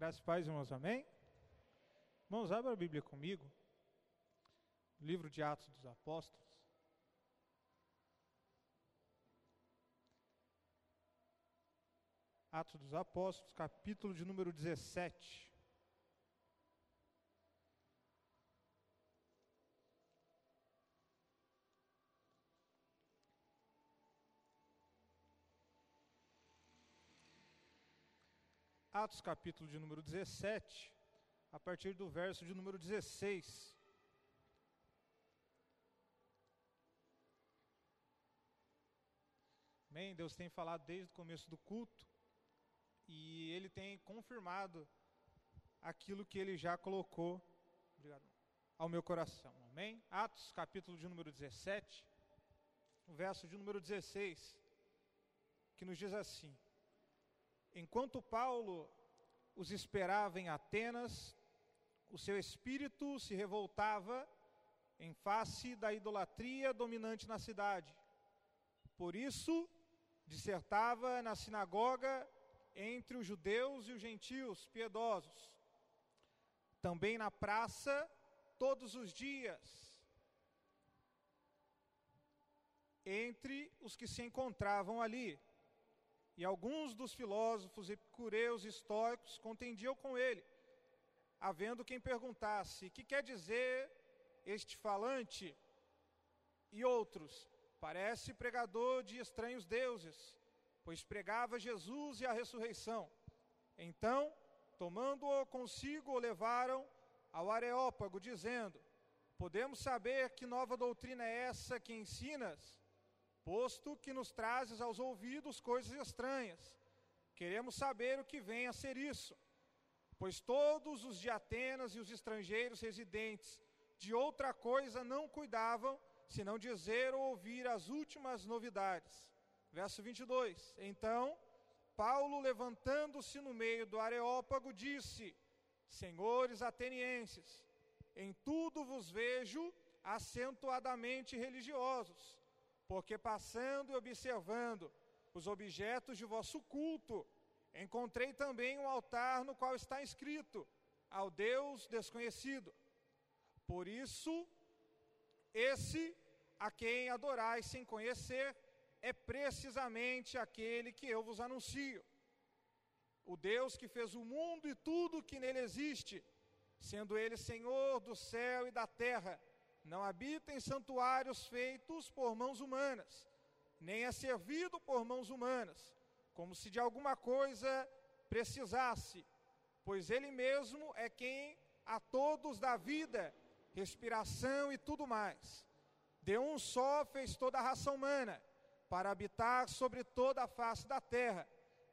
Graças e paz, irmãos, amém? Irmãos, abra a Bíblia comigo. Livro de Atos dos Apóstolos. Atos dos Apóstolos, capítulo de número 17. Atos capítulo de número 17, a partir do verso de número 16. Amém? Deus tem falado desde o começo do culto e Ele tem confirmado aquilo que Ele já colocou obrigado, ao meu coração. Amém? Atos capítulo de número 17, o verso de número 16, que nos diz assim: Enquanto Paulo os esperava em Atenas, o seu espírito se revoltava em face da idolatria dominante na cidade. Por isso, dissertava na sinagoga entre os judeus e os gentios piedosos. Também na praça, todos os dias, entre os que se encontravam ali. E alguns dos filósofos epicureus estoicos contendiam com ele, havendo quem perguntasse: que quer dizer este falante? E outros: parece pregador de estranhos deuses, pois pregava Jesus e a ressurreição. Então, tomando-o consigo, o levaram ao Areópago, dizendo: Podemos saber que nova doutrina é essa que ensinas? Posto que nos trazes aos ouvidos coisas estranhas. Queremos saber o que vem a ser isso, pois todos os de Atenas e os estrangeiros residentes de outra coisa não cuidavam, senão dizer ou ouvir as últimas novidades. Verso 22. Então, Paulo, levantando-se no meio do Areópago, disse: Senhores atenienses, em tudo vos vejo acentuadamente religiosos porque passando e observando os objetos de vosso culto, encontrei também um altar no qual está escrito: ao Deus desconhecido. Por isso, esse a quem adorais sem conhecer é precisamente aquele que eu vos anuncio. O Deus que fez o mundo e tudo que nele existe, sendo ele Senhor do céu e da terra não habita em santuários feitos por mãos humanas, nem é servido por mãos humanas, como se de alguma coisa precisasse, pois Ele mesmo é quem a todos dá vida, respiração e tudo mais. De um só fez toda a raça humana, para habitar sobre toda a face da terra,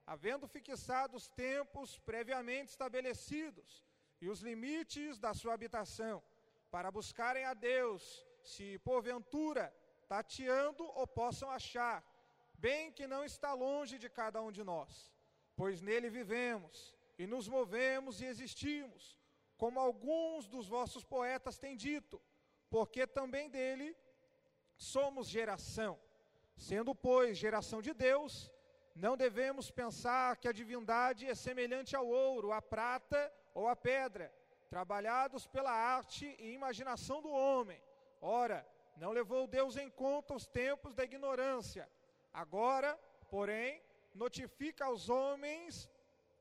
havendo fixado os tempos previamente estabelecidos e os limites da sua habitação para buscarem a Deus, se porventura tateando o possam achar, bem que não está longe de cada um de nós, pois nele vivemos e nos movemos e existimos, como alguns dos vossos poetas têm dito, porque também dele somos geração. Sendo, pois, geração de Deus, não devemos pensar que a divindade é semelhante ao ouro, à prata ou à pedra trabalhados pela arte e imaginação do homem. Ora, não levou Deus em conta os tempos da ignorância. Agora, porém, notifica aos homens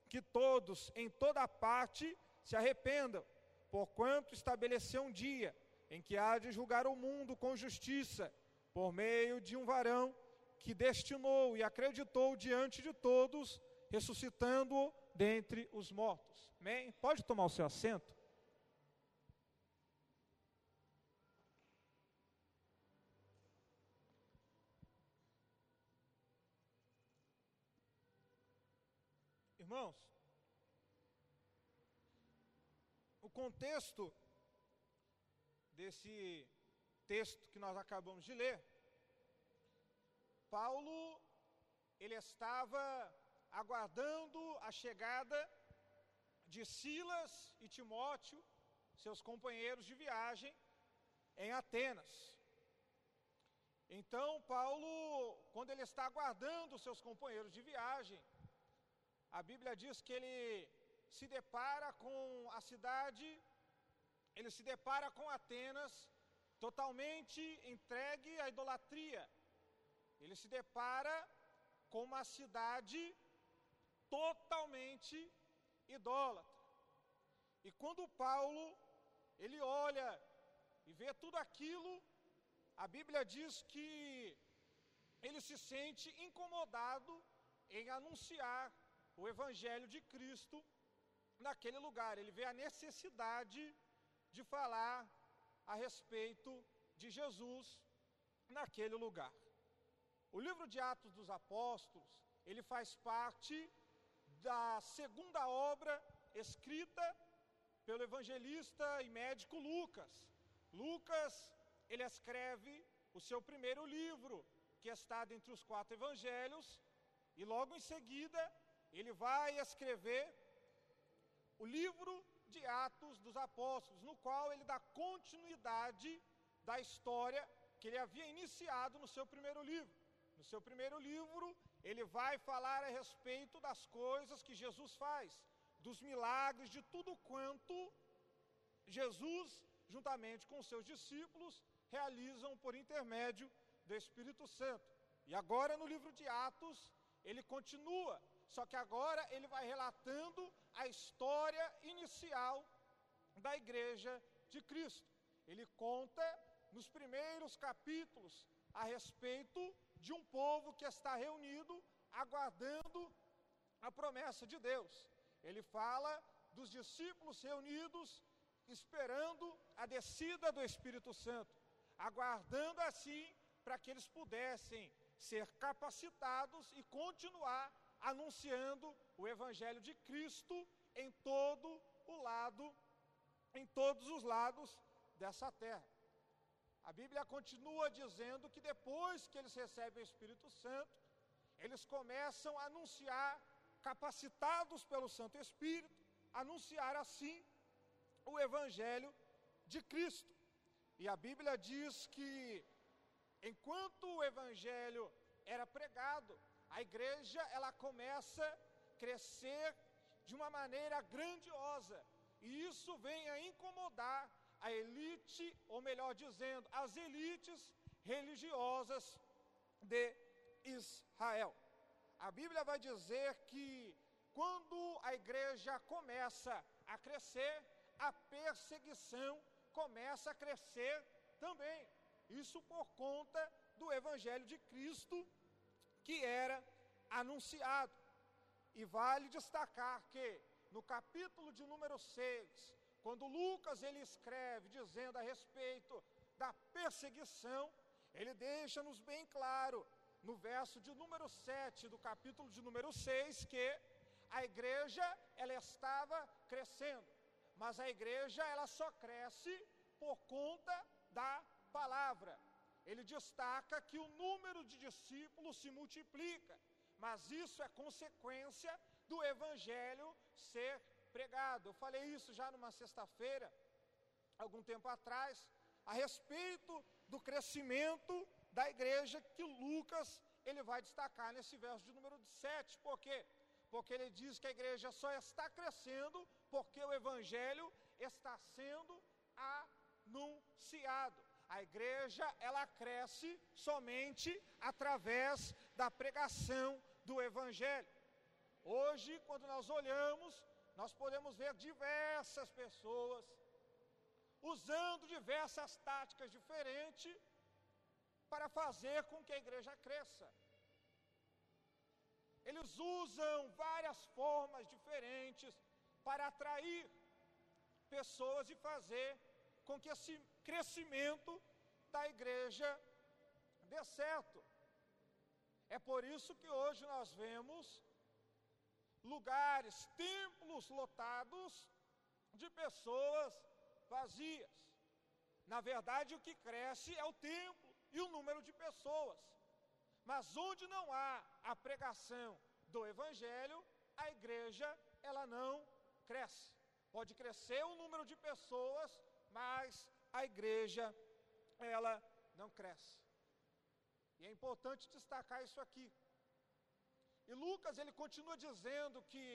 que todos, em toda parte, se arrependam, porquanto estabeleceu um dia em que há de julgar o mundo com justiça, por meio de um varão que destinou e acreditou diante de todos, ressuscitando-o dentre os mortos. Amém? Pode tomar o seu assento? Irmãos, o contexto desse texto que nós acabamos de ler, Paulo, ele estava aguardando a chegada de Silas e Timóteo, seus companheiros de viagem, em Atenas. Então, Paulo, quando ele está aguardando seus companheiros de viagem, a Bíblia diz que ele se depara com a cidade, ele se depara com Atenas totalmente entregue à idolatria. Ele se depara com uma cidade totalmente idólatra. E quando Paulo ele olha e vê tudo aquilo, a Bíblia diz que ele se sente incomodado em anunciar o evangelho de Cristo naquele lugar. Ele vê a necessidade de falar a respeito de Jesus naquele lugar. O livro de Atos dos Apóstolos, ele faz parte da segunda obra escrita pelo evangelista e médico Lucas. Lucas, ele escreve o seu primeiro livro, que está dentre os quatro evangelhos, e logo em seguida ele vai escrever o livro de Atos dos Apóstolos, no qual ele dá continuidade da história que ele havia iniciado no seu primeiro livro. No seu primeiro livro, ele vai falar a respeito das coisas que Jesus faz, dos milagres, de tudo quanto Jesus, juntamente com seus discípulos, realizam por intermédio do Espírito Santo. E agora no livro de Atos, ele continua, só que agora ele vai relatando a história inicial da igreja de Cristo. Ele conta nos primeiros capítulos a respeito de um povo que está reunido aguardando a promessa de Deus. Ele fala dos discípulos reunidos esperando a descida do Espírito Santo, aguardando assim para que eles pudessem ser capacitados e continuar anunciando o evangelho de Cristo em todo o lado, em todos os lados dessa terra. A Bíblia continua dizendo que depois que eles recebem o Espírito Santo, eles começam a anunciar, capacitados pelo Santo Espírito, anunciar assim o Evangelho de Cristo. E a Bíblia diz que enquanto o Evangelho era pregado, a igreja ela começa a crescer de uma maneira grandiosa. E isso vem a incomodar a elite, ou melhor dizendo, as elites religiosas de Israel. A Bíblia vai dizer que quando a igreja começa a crescer, a perseguição começa a crescer também. Isso por conta do Evangelho de Cristo que era anunciado. E vale destacar que no capítulo de número 6, quando Lucas ele escreve dizendo a respeito da perseguição, ele deixa-nos bem claro no verso de número 7 do capítulo de número 6 que a igreja ela estava crescendo, mas a igreja ela só cresce por conta da palavra. Ele destaca que o número de discípulos se multiplica, mas isso é consequência do evangelho ser pregado. Eu falei isso já numa sexta-feira, algum tempo atrás, a respeito do crescimento da igreja que Lucas ele vai destacar nesse verso de número 7. Por quê? Porque ele diz que a igreja só está crescendo porque o evangelho está sendo anunciado. A igreja ela cresce somente através da pregação do evangelho. Hoje, quando nós olhamos nós podemos ver diversas pessoas usando diversas táticas diferentes para fazer com que a igreja cresça. Eles usam várias formas diferentes para atrair pessoas e fazer com que esse crescimento da igreja dê certo. É por isso que hoje nós vemos lugares, templos lotados de pessoas vazias. Na verdade, o que cresce é o templo e o número de pessoas. Mas onde não há a pregação do evangelho, a igreja ela não cresce. Pode crescer o número de pessoas, mas a igreja ela não cresce. E é importante destacar isso aqui. E Lucas ele continua dizendo que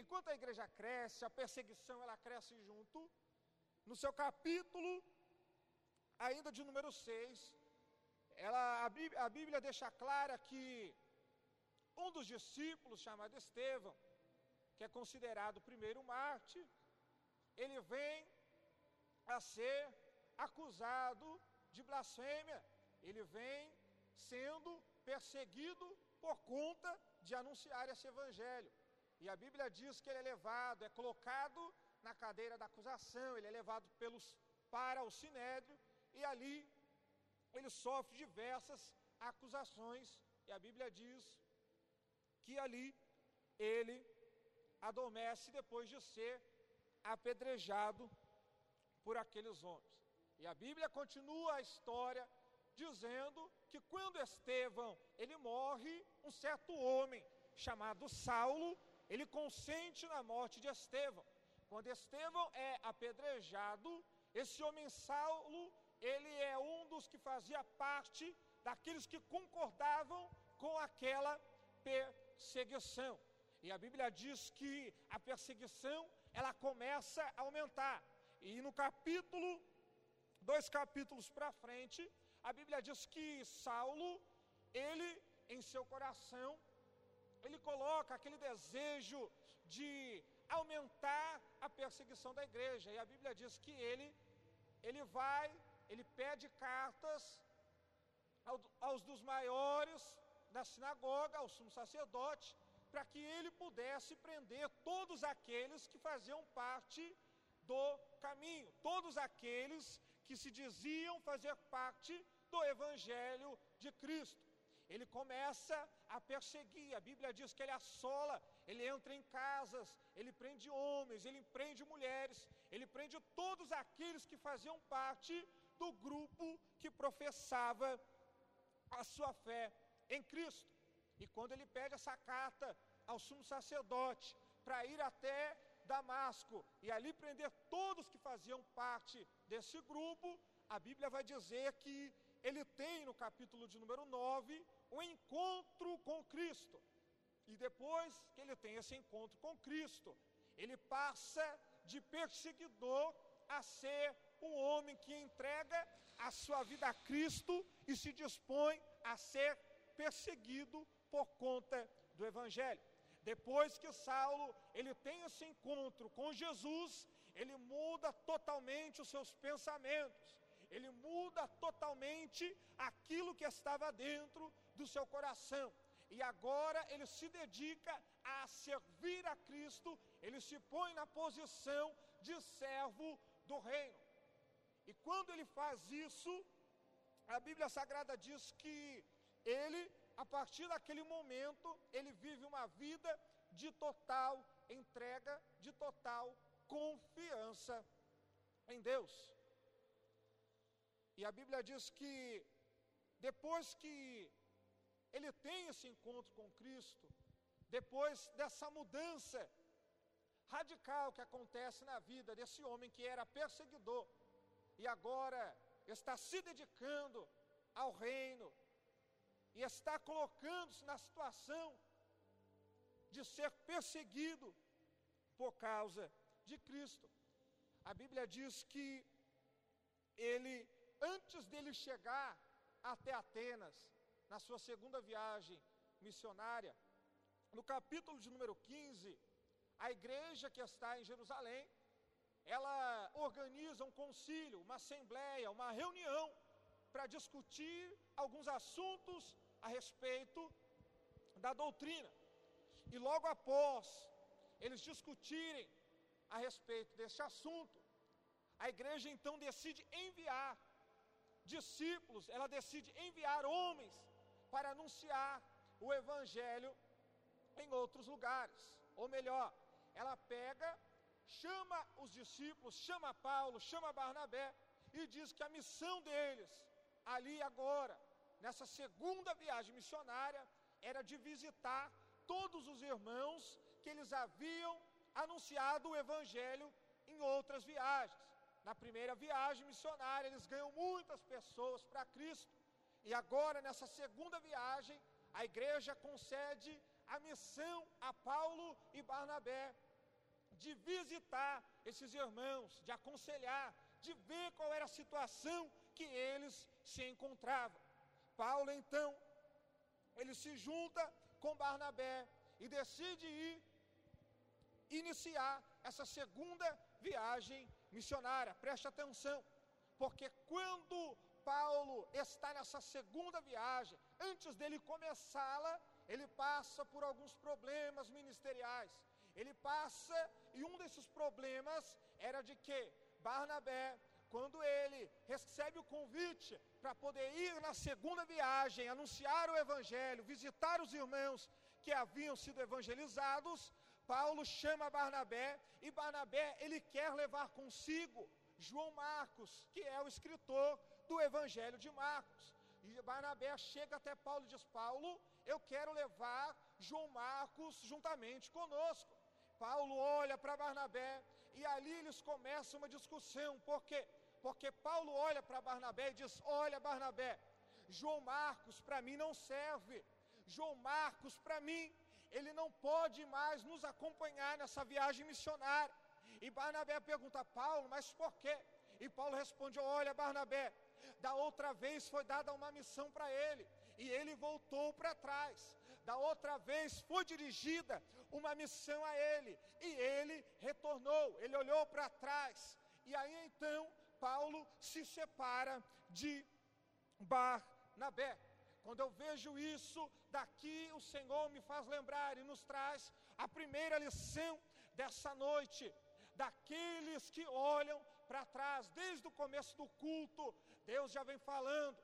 Enquanto a igreja cresce, a perseguição ela cresce junto. No seu capítulo, ainda de número 6, ela, a, Bíblia, a Bíblia deixa clara que um dos discípulos, chamado Estevão, que é considerado o primeiro Marte, ele vem a ser acusado de blasfêmia, ele vem sendo perseguido por conta de anunciar esse evangelho. E a Bíblia diz que ele é levado, é colocado na cadeira da acusação, ele é levado pelos, para o sinédrio e ali ele sofre diversas acusações. E a Bíblia diz que ali ele adormece depois de ser apedrejado por aqueles homens. E a Bíblia continua a história dizendo que quando Estevão ele morre, um certo homem chamado Saulo, ele consente na morte de Estevão. Quando Estevão é apedrejado, esse homem Saulo, ele é um dos que fazia parte daqueles que concordavam com aquela perseguição. E a Bíblia diz que a perseguição ela começa a aumentar. E no capítulo, dois capítulos para frente, a Bíblia diz que Saulo, ele em seu coração, ele coloca aquele desejo de aumentar a perseguição da igreja. E a Bíblia diz que ele, ele vai, ele pede cartas aos dos maiores da sinagoga, ao sumo sacerdote, para que ele pudesse prender todos aqueles que faziam parte do caminho, todos aqueles que se diziam fazer parte do evangelho de Cristo. Ele começa a perseguir, a Bíblia diz que ele assola, ele entra em casas, ele prende homens, ele prende mulheres, ele prende todos aqueles que faziam parte do grupo que professava a sua fé em Cristo. E quando ele pede essa carta ao sumo sacerdote para ir até Damasco e ali prender todos que faziam parte desse grupo, a Bíblia vai dizer que ele tem no capítulo de número 9 um encontro com Cristo. E depois que ele tem esse encontro com Cristo, ele passa de perseguidor a ser um homem que entrega a sua vida a Cristo e se dispõe a ser perseguido por conta do evangelho. Depois que Saulo ele tem esse encontro com Jesus, ele muda totalmente os seus pensamentos. Ele muda totalmente aquilo que estava dentro do seu coração. E agora ele se dedica a servir a Cristo, ele se põe na posição de servo do reino. E quando ele faz isso, a Bíblia Sagrada diz que ele a partir daquele momento, ele vive uma vida de total entrega, de total confiança em Deus. E a Bíblia diz que depois que ele tem esse encontro com Cristo, depois dessa mudança radical que acontece na vida desse homem que era perseguidor e agora está se dedicando ao reino, e está colocando-se na situação de ser perseguido por causa de Cristo. A Bíblia diz que ele, antes dele chegar até Atenas, na sua segunda viagem missionária, no capítulo de número 15, a igreja que está em Jerusalém, ela organiza um concílio, uma assembleia, uma reunião para discutir alguns assuntos a respeito da doutrina. E logo após eles discutirem a respeito desse assunto, a igreja então decide enviar discípulos, ela decide enviar homens para anunciar o evangelho em outros lugares. Ou melhor, ela pega, chama os discípulos, chama Paulo, chama Barnabé e diz que a missão deles ali agora nessa segunda viagem missionária, era de visitar todos os irmãos que eles haviam anunciado o Evangelho em outras viagens. Na primeira viagem missionária, eles ganham muitas pessoas para Cristo. E agora, nessa segunda viagem, a igreja concede a missão a Paulo e Barnabé de visitar esses irmãos, de aconselhar, de ver qual era a situação que eles se encontravam. Paulo, então, ele se junta com Barnabé e decide ir iniciar essa segunda viagem missionária. Preste atenção, porque quando Paulo está nessa segunda viagem, antes dele começá-la, ele passa por alguns problemas ministeriais. Ele passa, e um desses problemas era de que Barnabé, quando ele recebe o convite para poder ir na segunda viagem, anunciar o evangelho, visitar os irmãos que haviam sido evangelizados, Paulo chama Barnabé e Barnabé ele quer levar consigo João Marcos, que é o escritor do Evangelho de Marcos. E Barnabé chega até Paulo e diz: Paulo, eu quero levar João Marcos juntamente conosco. Paulo olha para Barnabé e ali eles começam uma discussão. Por quê? Porque Paulo olha para Barnabé e diz: Olha, Barnabé, João Marcos para mim não serve. João Marcos para mim, ele não pode mais nos acompanhar nessa viagem missionária. E Barnabé pergunta: Paulo, mas por quê? E Paulo responde: Olha, Barnabé, da outra vez foi dada uma missão para ele, e ele voltou para trás. Da outra vez foi dirigida uma missão a ele, e ele retornou, ele olhou para trás. E aí então Paulo se separa de Barnabé. Quando eu vejo isso, daqui o Senhor me faz lembrar e nos traz a primeira lição dessa noite, daqueles que olham para trás, desde o começo do culto, Deus já vem falando.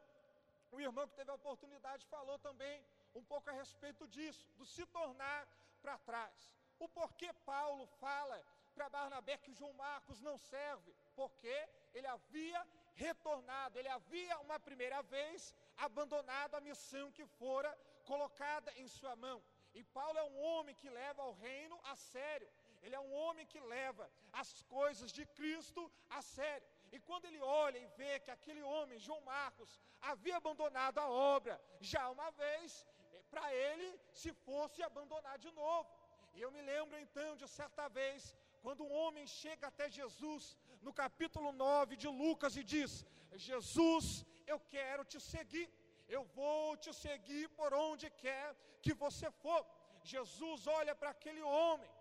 O irmão que teve a oportunidade falou também um pouco a respeito disso, do se tornar para trás. O porquê Paulo fala para Barnabé que João Marcos não serve? Porque ele havia retornado, ele havia uma primeira vez abandonado a missão que fora colocada em sua mão. E Paulo é um homem que leva o reino a sério. Ele é um homem que leva as coisas de Cristo a sério. E quando ele olha e vê que aquele homem, João Marcos, havia abandonado a obra já uma vez, eh, para ele se fosse abandonar de novo. E eu me lembro então de certa vez, quando um homem chega até Jesus, no capítulo 9 de Lucas, e diz: Jesus, eu quero te seguir, eu vou te seguir por onde quer que você for. Jesus olha para aquele homem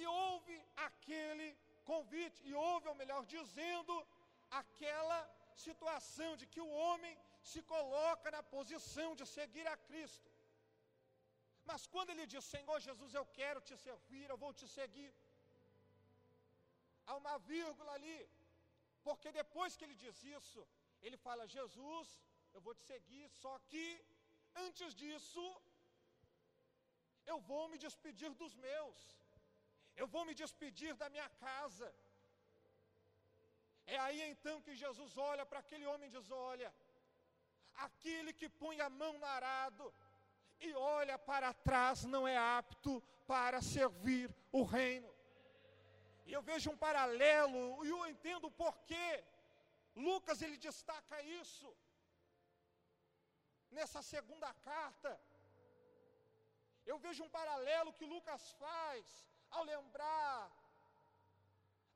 e ouve aquele convite, e ouve, ou melhor, dizendo aquela situação de que o homem se coloca na posição de seguir a Cristo. Mas quando ele diz, Senhor Jesus, eu quero te servir, eu vou te seguir, há uma vírgula ali, porque depois que ele diz isso, ele fala, Jesus, eu vou te seguir, só que antes disso, eu vou me despedir dos meus eu vou me despedir da minha casa. É aí então que Jesus olha para aquele homem e diz: Olha, aquele que põe a mão no arado e olha para trás não é apto para servir o reino. E eu vejo um paralelo e eu entendo o porquê. Lucas ele destaca isso nessa segunda carta. Eu vejo um paralelo que Lucas faz ao lembrar,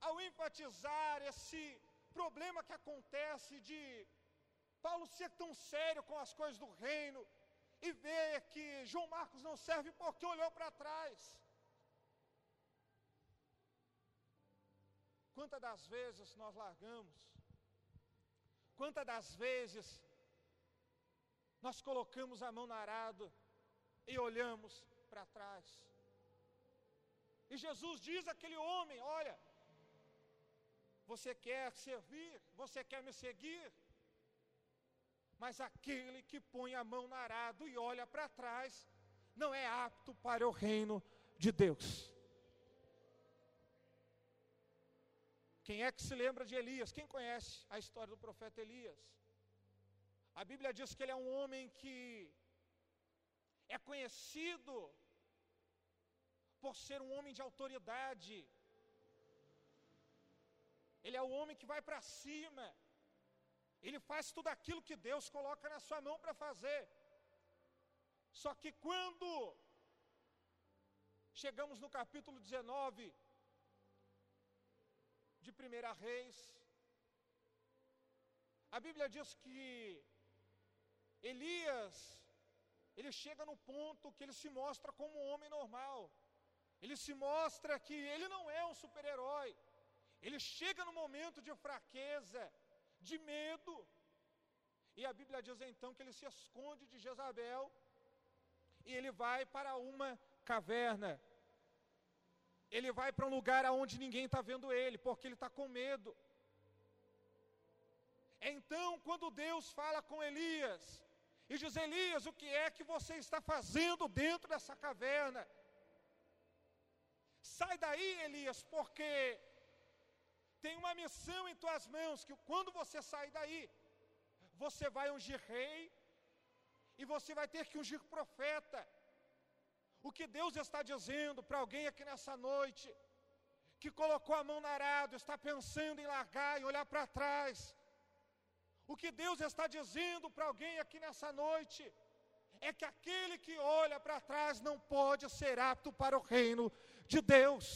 ao enfatizar esse problema que acontece de Paulo ser tão sério com as coisas do reino e ver que João Marcos não serve porque olhou para trás. Quantas das vezes nós largamos? Quantas das vezes nós colocamos a mão no arado e olhamos para trás? E Jesus diz àquele homem: Olha, você quer servir, você quer me seguir, mas aquele que põe a mão no arado e olha para trás, não é apto para o reino de Deus. Quem é que se lembra de Elias? Quem conhece a história do profeta Elias? A Bíblia diz que ele é um homem que é conhecido por ser um homem de autoridade. Ele é o homem que vai para cima. Ele faz tudo aquilo que Deus coloca na sua mão para fazer. Só que quando chegamos no capítulo 19 de Primeira Reis. A Bíblia diz que Elias, ele chega no ponto que ele se mostra como um homem normal. Ele se mostra que ele não é um super-herói. Ele chega no momento de fraqueza, de medo. E a Bíblia diz então que ele se esconde de Jezabel e ele vai para uma caverna. Ele vai para um lugar aonde ninguém está vendo ele, porque ele está com medo. Então, quando Deus fala com Elias e diz: Elias, o que é que você está fazendo dentro dessa caverna? Sai daí, Elias, porque tem uma missão em tuas mãos que quando você sair daí, você vai ungir rei e você vai ter que ungir profeta. O que Deus está dizendo para alguém aqui nessa noite, que colocou a mão no arado, está pensando em largar e olhar para trás. O que Deus está dizendo para alguém aqui nessa noite, é que aquele que olha para trás não pode ser apto para o reino de Deus.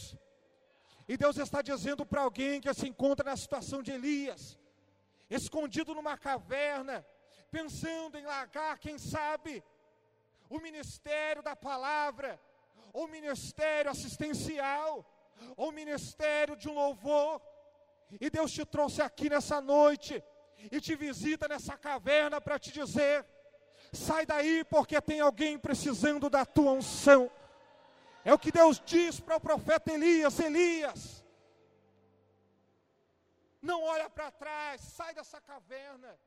E Deus está dizendo para alguém que se encontra na situação de Elias, escondido numa caverna, pensando em largar, quem sabe, o ministério da palavra, ou ministério assistencial, ou ministério de um louvor. E Deus te trouxe aqui nessa noite e te visita nessa caverna para te dizer: sai daí, porque tem alguém precisando da tua unção. É o que Deus diz para o profeta Elias: Elias, não olha para trás, sai dessa caverna,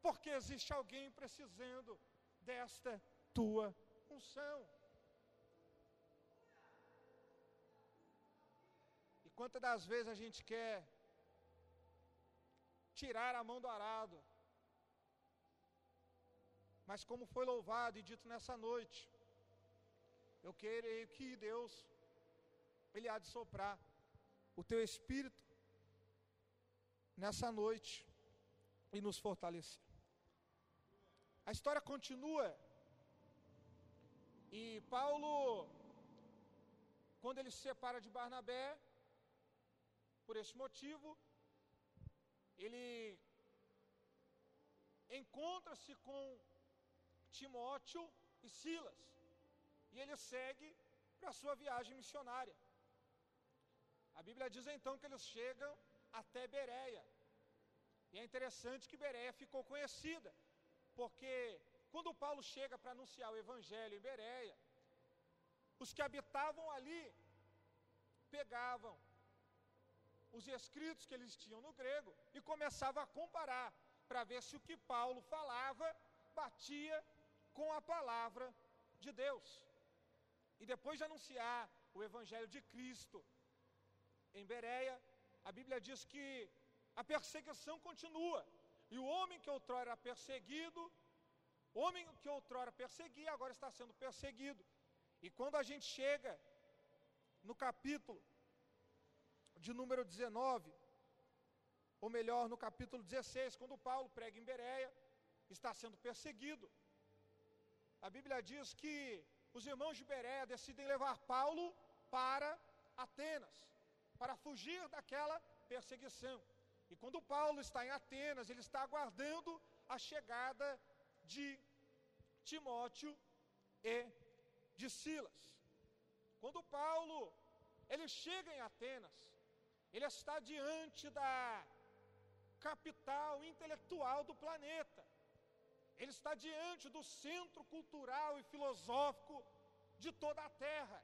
porque existe alguém precisando desta tua unção. E quantas das vezes a gente quer tirar a mão do arado, mas como foi louvado e dito nessa noite, eu queria que Deus, Ele há de soprar o teu espírito nessa noite e nos fortalecer. A história continua. E Paulo, quando ele se separa de Barnabé, por esse motivo, ele encontra-se com Timóteo e Silas e ele segue para a sua viagem missionária. A Bíblia diz então que eles chegam até Bereia. E é interessante que Bereia ficou conhecida, porque quando Paulo chega para anunciar o evangelho em Bereia, os que habitavam ali pegavam os escritos que eles tinham no grego e começavam a comparar para ver se o que Paulo falava batia com a palavra de Deus. E depois de anunciar o Evangelho de Cristo em Bereia, a Bíblia diz que a perseguição continua. E o homem que outrora era perseguido, homem que outrora perseguia, agora está sendo perseguido. E quando a gente chega no capítulo de número 19, ou melhor, no capítulo 16, quando Paulo prega em Bereia, está sendo perseguido. A Bíblia diz que os irmãos de Berea decidem levar Paulo para Atenas, para fugir daquela perseguição. E quando Paulo está em Atenas, ele está aguardando a chegada de Timóteo e de Silas. Quando Paulo ele chega em Atenas, ele está diante da capital intelectual do planeta ele está diante do centro cultural e filosófico de toda a terra.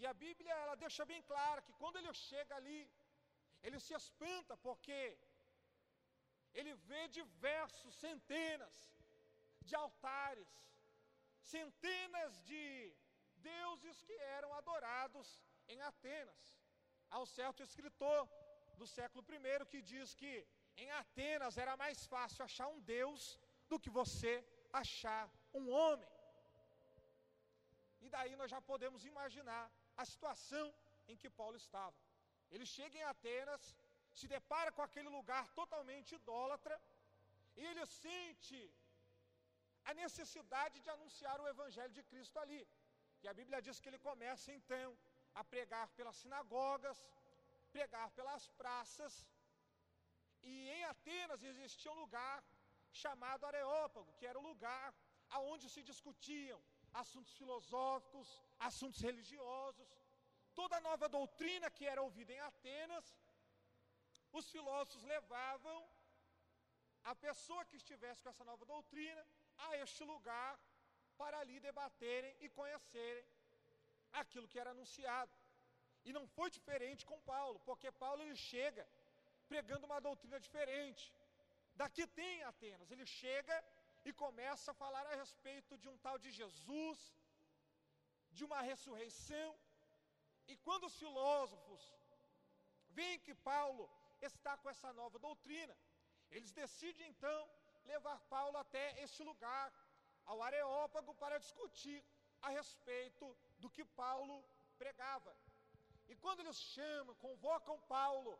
E a Bíblia ela deixa bem claro que quando ele chega ali, ele se espanta porque ele vê diversos, centenas de altares, centenas de deuses que eram adorados em Atenas. Há um certo escritor do século I que diz que em Atenas era mais fácil achar um Deus do que você achar um homem. E daí nós já podemos imaginar a situação em que Paulo estava. Ele chega em Atenas, se depara com aquele lugar totalmente idólatra, e ele sente a necessidade de anunciar o Evangelho de Cristo ali. E a Bíblia diz que ele começa então a pregar pelas sinagogas, pregar pelas praças. E em Atenas existia um lugar chamado Areópago, que era o lugar aonde se discutiam assuntos filosóficos, assuntos religiosos, toda nova doutrina que era ouvida em Atenas, os filósofos levavam a pessoa que estivesse com essa nova doutrina a este lugar para ali debaterem e conhecerem aquilo que era anunciado. E não foi diferente com Paulo, porque Paulo ele chega pregando uma doutrina diferente. Daqui tem Atenas, ele chega e começa a falar a respeito de um tal de Jesus, de uma ressurreição. E quando os filósofos veem que Paulo está com essa nova doutrina, eles decidem então levar Paulo até este lugar, ao Areópago, para discutir a respeito do que Paulo pregava. E quando eles chamam, convocam Paulo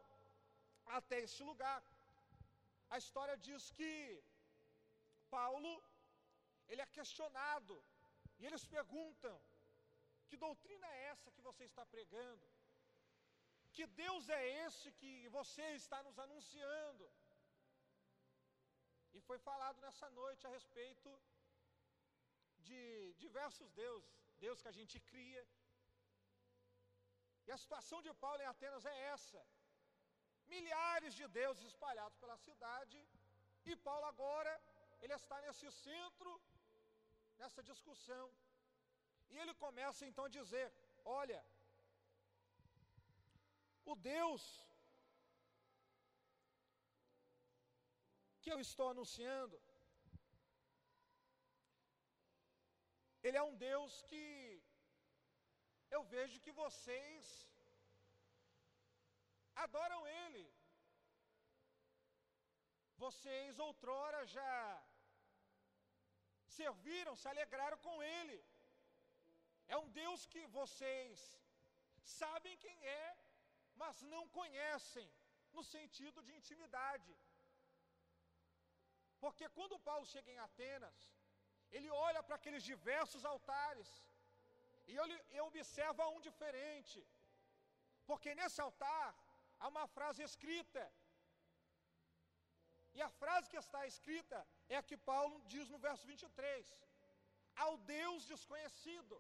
até este lugar, a história diz que Paulo, ele é questionado, e eles perguntam: que doutrina é essa que você está pregando? Que Deus é esse que você está nos anunciando? E foi falado nessa noite a respeito de diversos deuses, Deus que a gente cria. E a situação de Paulo em Atenas é essa: milhares de deuses espalhados pela cidade, e Paulo agora, ele está nesse centro, nessa discussão. E ele começa então a dizer: olha, o Deus que eu estou anunciando, Ele é um Deus que eu vejo que vocês adoram Ele. Vocês outrora já serviram, se alegraram com Ele. É um Deus que vocês sabem quem é, mas não conhecem, no sentido de intimidade. Porque quando Paulo chega em Atenas, ele olha para aqueles diversos altares, e ele, ele observa um diferente, porque nesse altar há uma frase escrita, e a frase que está escrita é a que Paulo diz no verso 23: Ao Deus desconhecido.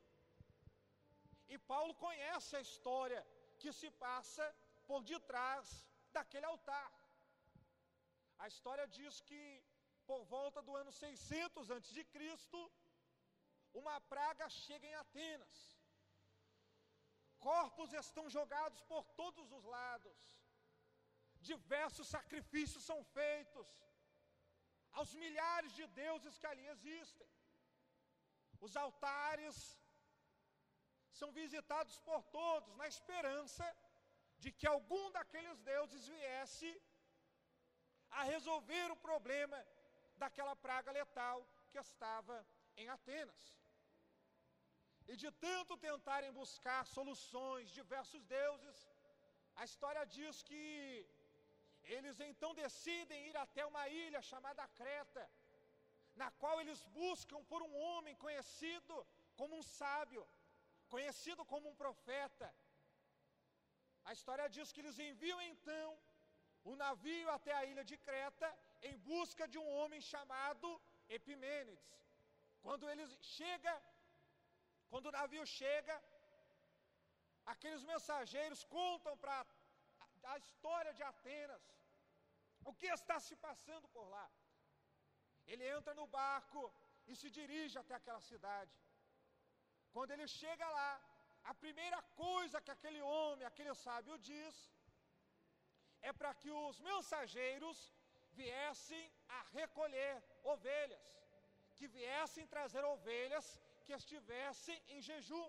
E Paulo conhece a história que se passa por detrás daquele altar. A história diz que por volta do ano 600 antes de Cristo, uma praga chega em Atenas. Corpos estão jogados por todos os lados. Diversos sacrifícios são feitos aos milhares de deuses que ali existem. Os altares são visitados por todos na esperança de que algum daqueles deuses viesse a resolver o problema daquela praga letal que estava em Atenas. E de tanto tentarem buscar soluções, diversos deuses, a história diz que eles então decidem ir até uma ilha chamada Creta, na qual eles buscam por um homem conhecido como um sábio, conhecido como um profeta. A história diz que eles enviam então o navio até a ilha de Creta em busca de um homem chamado Epimênides. Quando ele chega, quando o navio chega, aqueles mensageiros contam para a história de Atenas, o que está se passando por lá. Ele entra no barco e se dirige até aquela cidade. Quando ele chega lá, a primeira coisa que aquele homem, aquele sábio diz, é para que os mensageiros viessem a recolher ovelhas, que viessem trazer ovelhas que estivessem em jejum.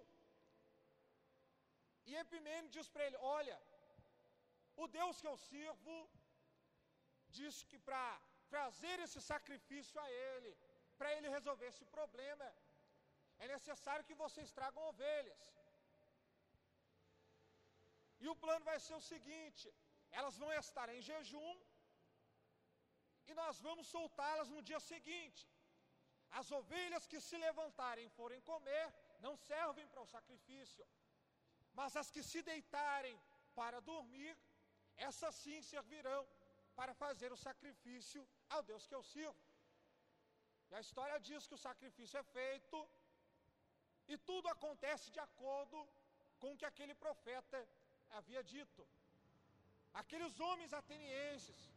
E Epimênides diz para ele: Olha, o Deus que eu sirvo diz que para trazer esse sacrifício a Ele, para Ele resolver esse problema, é necessário que vocês tragam ovelhas. E o plano vai ser o seguinte: elas vão estar em jejum, e nós vamos soltá-las no dia seguinte. As ovelhas que se levantarem forem comer, não servem para o sacrifício, mas as que se deitarem para dormir, essas sim servirão para fazer o sacrifício ao Deus que eu sirvo. E a história diz que o sacrifício é feito e tudo acontece de acordo com o que aquele profeta havia dito. Aqueles homens atenienses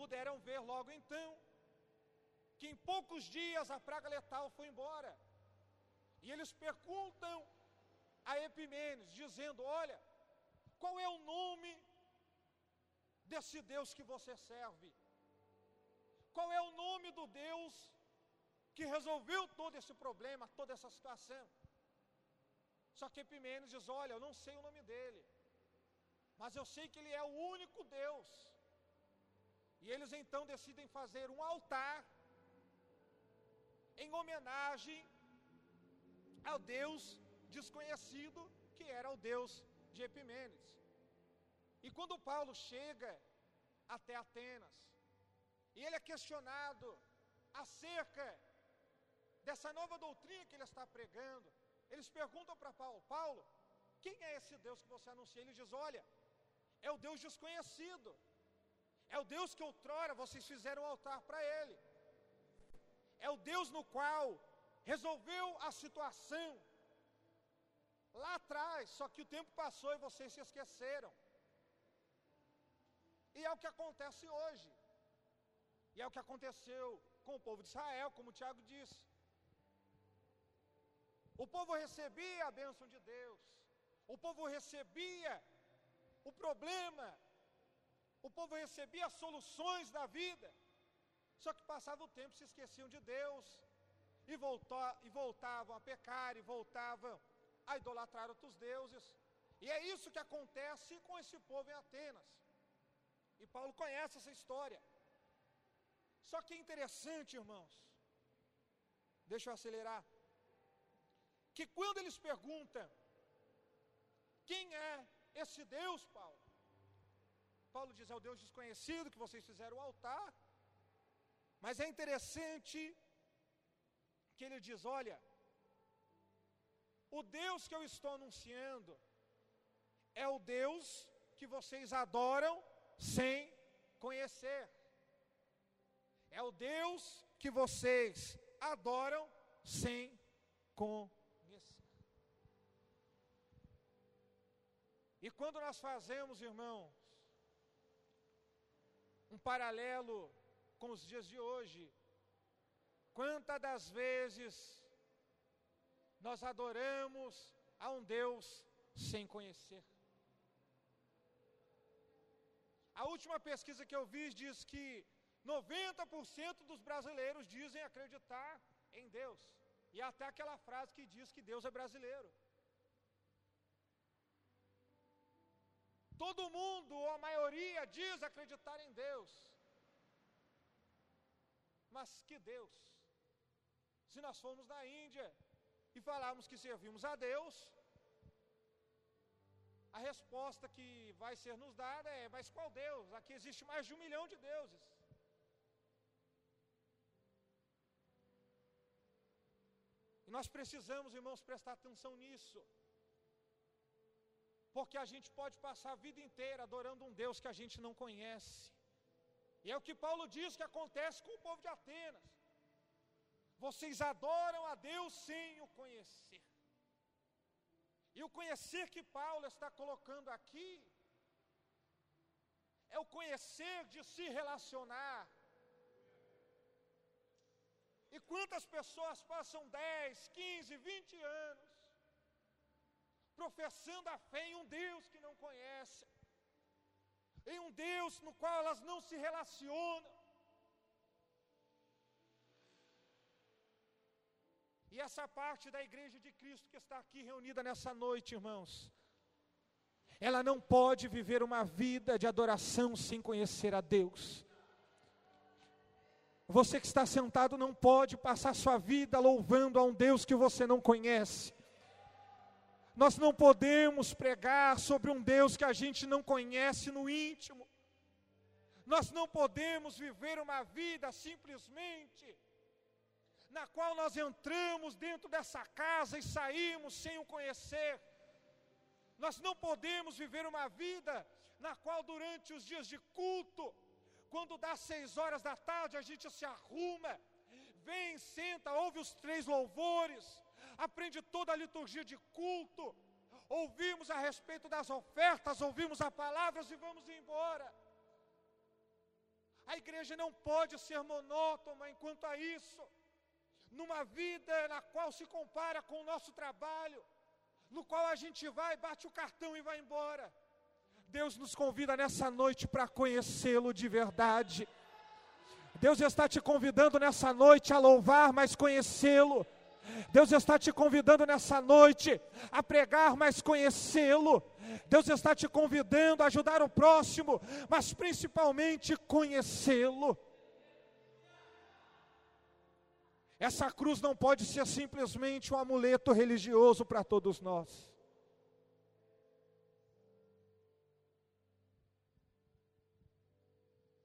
puderam ver logo então que em poucos dias a praga letal foi embora. E eles perguntam a Epimenes, dizendo: Olha, qual é o nome desse Deus que você serve? Qual é o nome do Deus que resolveu todo esse problema, toda essa situação? Só que Epimenes diz: Olha, eu não sei o nome dele, mas eu sei que ele é o único Deus. E eles então decidem fazer um altar em homenagem ao Deus desconhecido que era o Deus de Epimenes. E quando Paulo chega até Atenas, e ele é questionado acerca dessa nova doutrina que ele está pregando, eles perguntam para Paulo: Paulo, quem é esse Deus que você anuncia? Ele diz: Olha, é o Deus desconhecido, é o Deus que outrora vocês fizeram um altar para ele, é o Deus no qual resolveu a situação lá atrás, só que o tempo passou e vocês se esqueceram. E é o que acontece hoje. E é o que aconteceu com o povo de Israel, como Tiago disse. O povo recebia a bênção de Deus, o povo recebia o problema, o povo recebia as soluções da vida, só que passava o tempo, se esqueciam de Deus, e, voltou, e voltavam a pecar, e voltavam a idolatrar outros deuses. E é isso que acontece com esse povo em Atenas. E Paulo conhece essa história. Só que é interessante, irmãos, deixa eu acelerar, que quando eles perguntam, quem é esse Deus, Paulo? Paulo diz, é o Deus desconhecido que vocês fizeram o altar. Mas é interessante que ele diz: olha, o Deus que eu estou anunciando é o Deus que vocês adoram sem conhecer. É o Deus que vocês adoram sem conhecer. E quando nós fazemos, irmãos, um paralelo com os dias de hoje, quantas das vezes nós adoramos a um Deus sem conhecer? A última pesquisa que eu vi diz que 90% dos brasileiros dizem acreditar em Deus. E até aquela frase que diz que Deus é brasileiro. Todo mundo, ou a maioria, diz acreditar em Deus. Mas que Deus? Se nós formos na Índia e falarmos que servimos a Deus, a resposta que vai ser nos dada é: mas qual Deus? Aqui existe mais de um milhão de deuses. E nós precisamos, irmãos, prestar atenção nisso. Porque a gente pode passar a vida inteira adorando um Deus que a gente não conhece. E é o que Paulo diz que acontece com o povo de Atenas. Vocês adoram a Deus sem o conhecer. E o conhecer que Paulo está colocando aqui é o conhecer de se relacionar. E quantas pessoas passam 10, 15, 20 anos professando a fé em um Deus que não conhecem, em um Deus no qual elas não se relacionam. E essa parte da igreja de Cristo que está aqui reunida nessa noite, irmãos, ela não pode viver uma vida de adoração sem conhecer a Deus. Você que está sentado não pode passar sua vida louvando a um Deus que você não conhece. Nós não podemos pregar sobre um Deus que a gente não conhece no íntimo. Nós não podemos viver uma vida simplesmente na qual nós entramos dentro dessa casa e saímos sem o conhecer. Nós não podemos viver uma vida na qual, durante os dias de culto, quando dá seis horas da tarde, a gente se arruma, vem, senta, ouve os três louvores, aprende toda a liturgia de culto, ouvimos a respeito das ofertas, ouvimos a palavras e vamos embora. A igreja não pode ser monótona enquanto a isso, numa vida na qual se compara com o nosso trabalho, no qual a gente vai, bate o cartão e vai embora. Deus nos convida nessa noite para conhecê-lo de verdade. Deus está te convidando nessa noite a louvar, mas conhecê-lo. Deus está te convidando nessa noite a pregar, mas conhecê-lo. Deus está te convidando a ajudar o próximo, mas principalmente conhecê-lo. Essa cruz não pode ser simplesmente um amuleto religioso para todos nós.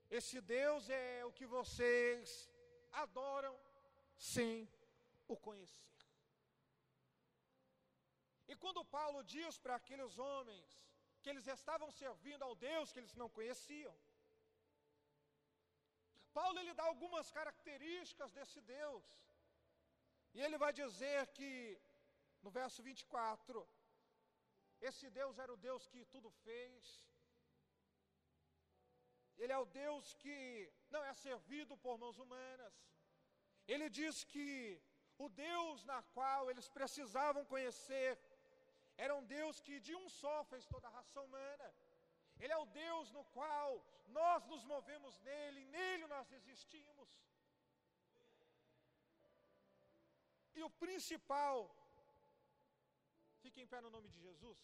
Esse Deus é o que vocês adoram sem o conhecer. E quando Paulo diz para aqueles homens que eles estavam servindo ao Deus que eles não conheciam, Paulo ele dá algumas características desse Deus. E ele vai dizer que no verso 24, esse Deus era o Deus que tudo fez. Ele é o Deus que não é servido por mãos humanas. Ele diz que o Deus na qual eles precisavam conhecer era um Deus que de um só fez toda a raça humana. Ele é o Deus no qual nós nos movemos nele, nele nós existimos. E o principal, fique em pé no nome de Jesus.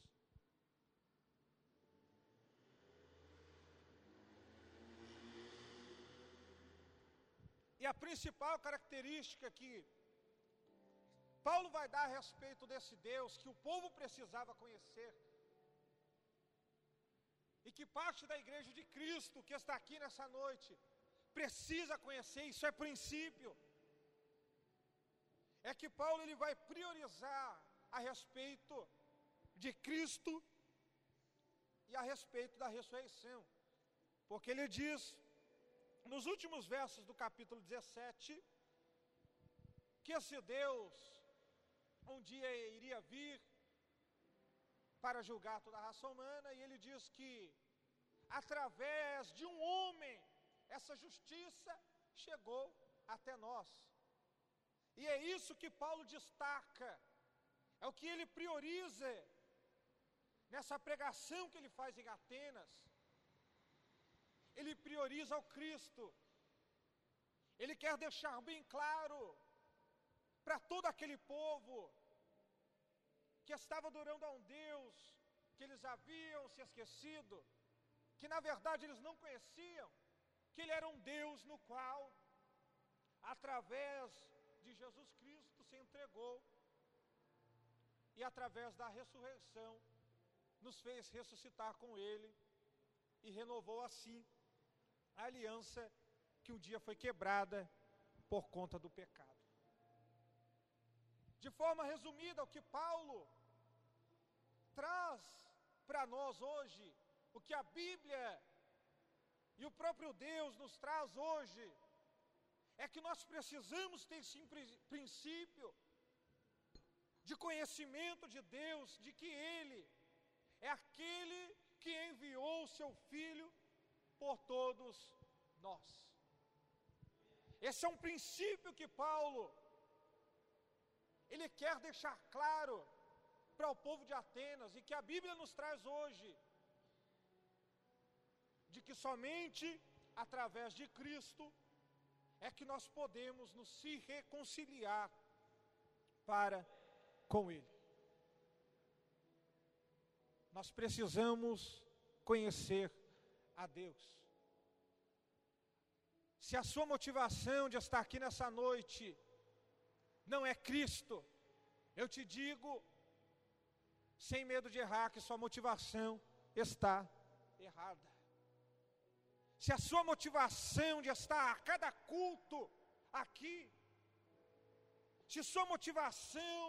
E a principal característica que Paulo vai dar a respeito desse Deus que o povo precisava conhecer. E que parte da igreja de Cristo que está aqui nessa noite precisa conhecer, isso é princípio. É que Paulo ele vai priorizar a respeito de Cristo e a respeito da ressurreição. Porque ele diz nos últimos versos do capítulo 17 que esse Deus um dia iria vir para julgar toda a raça humana, e ele diz que através de um homem essa justiça chegou até nós. E é isso que Paulo destaca, é o que ele prioriza nessa pregação que ele faz em Atenas. Ele prioriza o Cristo, ele quer deixar bem claro para todo aquele povo que estava adorando a um Deus que eles haviam se esquecido, que na verdade eles não conheciam, que Ele era um Deus no qual, através de Jesus Cristo, se entregou e através da ressurreição nos fez ressuscitar com Ele e renovou assim a aliança que um dia foi quebrada por conta do pecado. De forma resumida, o que Paulo traz para nós hoje, o que a Bíblia e o próprio Deus nos traz hoje, é que nós precisamos ter esse princípio de conhecimento de Deus, de que Ele é aquele que enviou o seu Filho por todos nós. Esse é um princípio que Paulo ele quer deixar claro para o povo de Atenas e que a Bíblia nos traz hoje, de que somente através de Cristo é que nós podemos nos se reconciliar para com Ele. Nós precisamos conhecer a Deus. Se a sua motivação de estar aqui nessa noite não é Cristo, eu te digo, sem medo de errar, que sua motivação está errada. Se a sua motivação de estar a cada culto aqui se sua motivação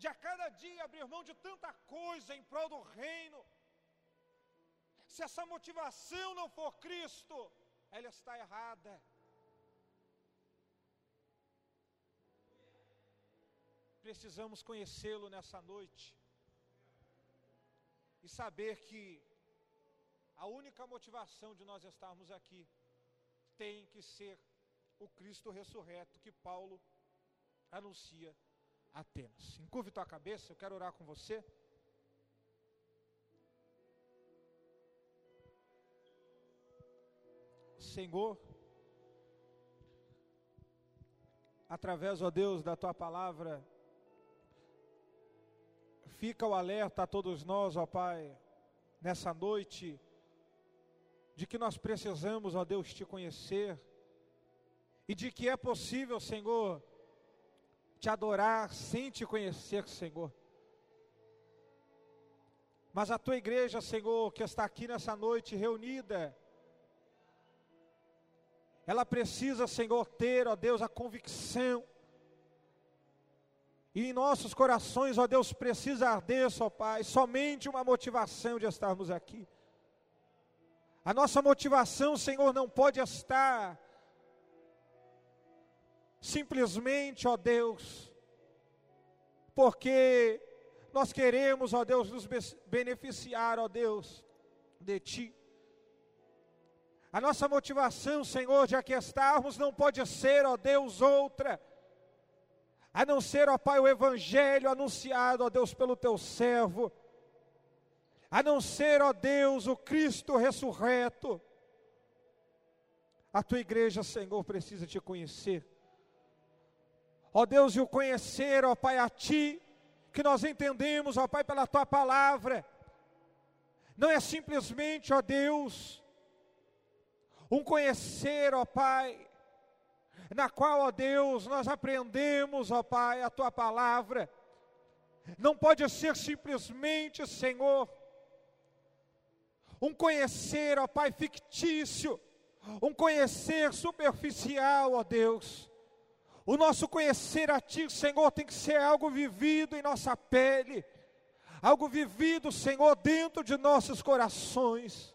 de a cada dia abrir mão de tanta coisa em prol do reino, se essa motivação não for Cristo, ela está errada. Precisamos conhecê-lo nessa noite e saber que a única motivação de nós estarmos aqui tem que ser o Cristo ressurreto que Paulo anuncia a Atenas. Encurve tua cabeça, eu quero orar com você. Senhor, através, ó Deus, da tua palavra, fica o alerta a todos nós, ó Pai, nessa noite, de que nós precisamos, ó Deus, te conhecer, e de que é possível, Senhor, te adorar sem te conhecer, Senhor. Mas a tua igreja, Senhor, que está aqui nessa noite reunida, ela precisa, Senhor, ter, ó Deus, a convicção. E em nossos corações, ó Deus, precisa arder, ó Pai, somente uma motivação de estarmos aqui. A nossa motivação, Senhor, não pode estar simplesmente, ó Deus, porque nós queremos, ó Deus, nos beneficiar, ó Deus, de Ti. A nossa motivação, Senhor, de aqui estarmos, não pode ser, ó Deus, outra, a não ser, ó Pai, o Evangelho anunciado, ó Deus, pelo Teu servo, a não ser, ó Deus, o Cristo ressurreto. A Tua igreja, Senhor, precisa Te conhecer. Ó Deus, e o conhecer, ó Pai, a Ti, que nós entendemos, ó Pai, pela Tua palavra, não é simplesmente, ó Deus, um conhecer, ó Pai, na qual, ó Deus, nós aprendemos, ó Pai, a tua palavra. Não pode ser simplesmente, Senhor, um conhecer, ó Pai, fictício, um conhecer superficial, ó Deus. O nosso conhecer a Ti, Senhor, tem que ser algo vivido em nossa pele, algo vivido, Senhor, dentro de nossos corações.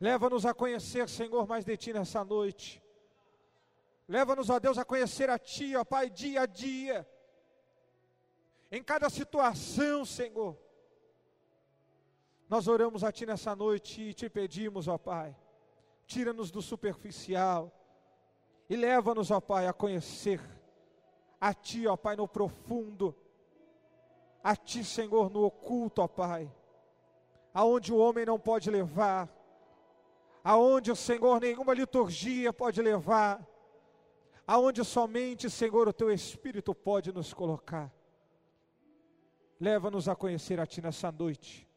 Leva-nos a conhecer, Senhor, mais de Ti nessa noite. Leva-nos, ó Deus, a conhecer a Ti, ó Pai, dia a dia. Em cada situação, Senhor. Nós oramos a Ti nessa noite e te pedimos, ó Pai, tira-nos do superficial e leva-nos, ó Pai, a conhecer a Ti, ó Pai, no profundo, a Ti, Senhor, no oculto, ó Pai, aonde o homem não pode levar, aonde o Senhor nenhuma liturgia pode levar, aonde somente, Senhor, o teu Espírito pode nos colocar. Leva-nos a conhecer a Ti nessa noite.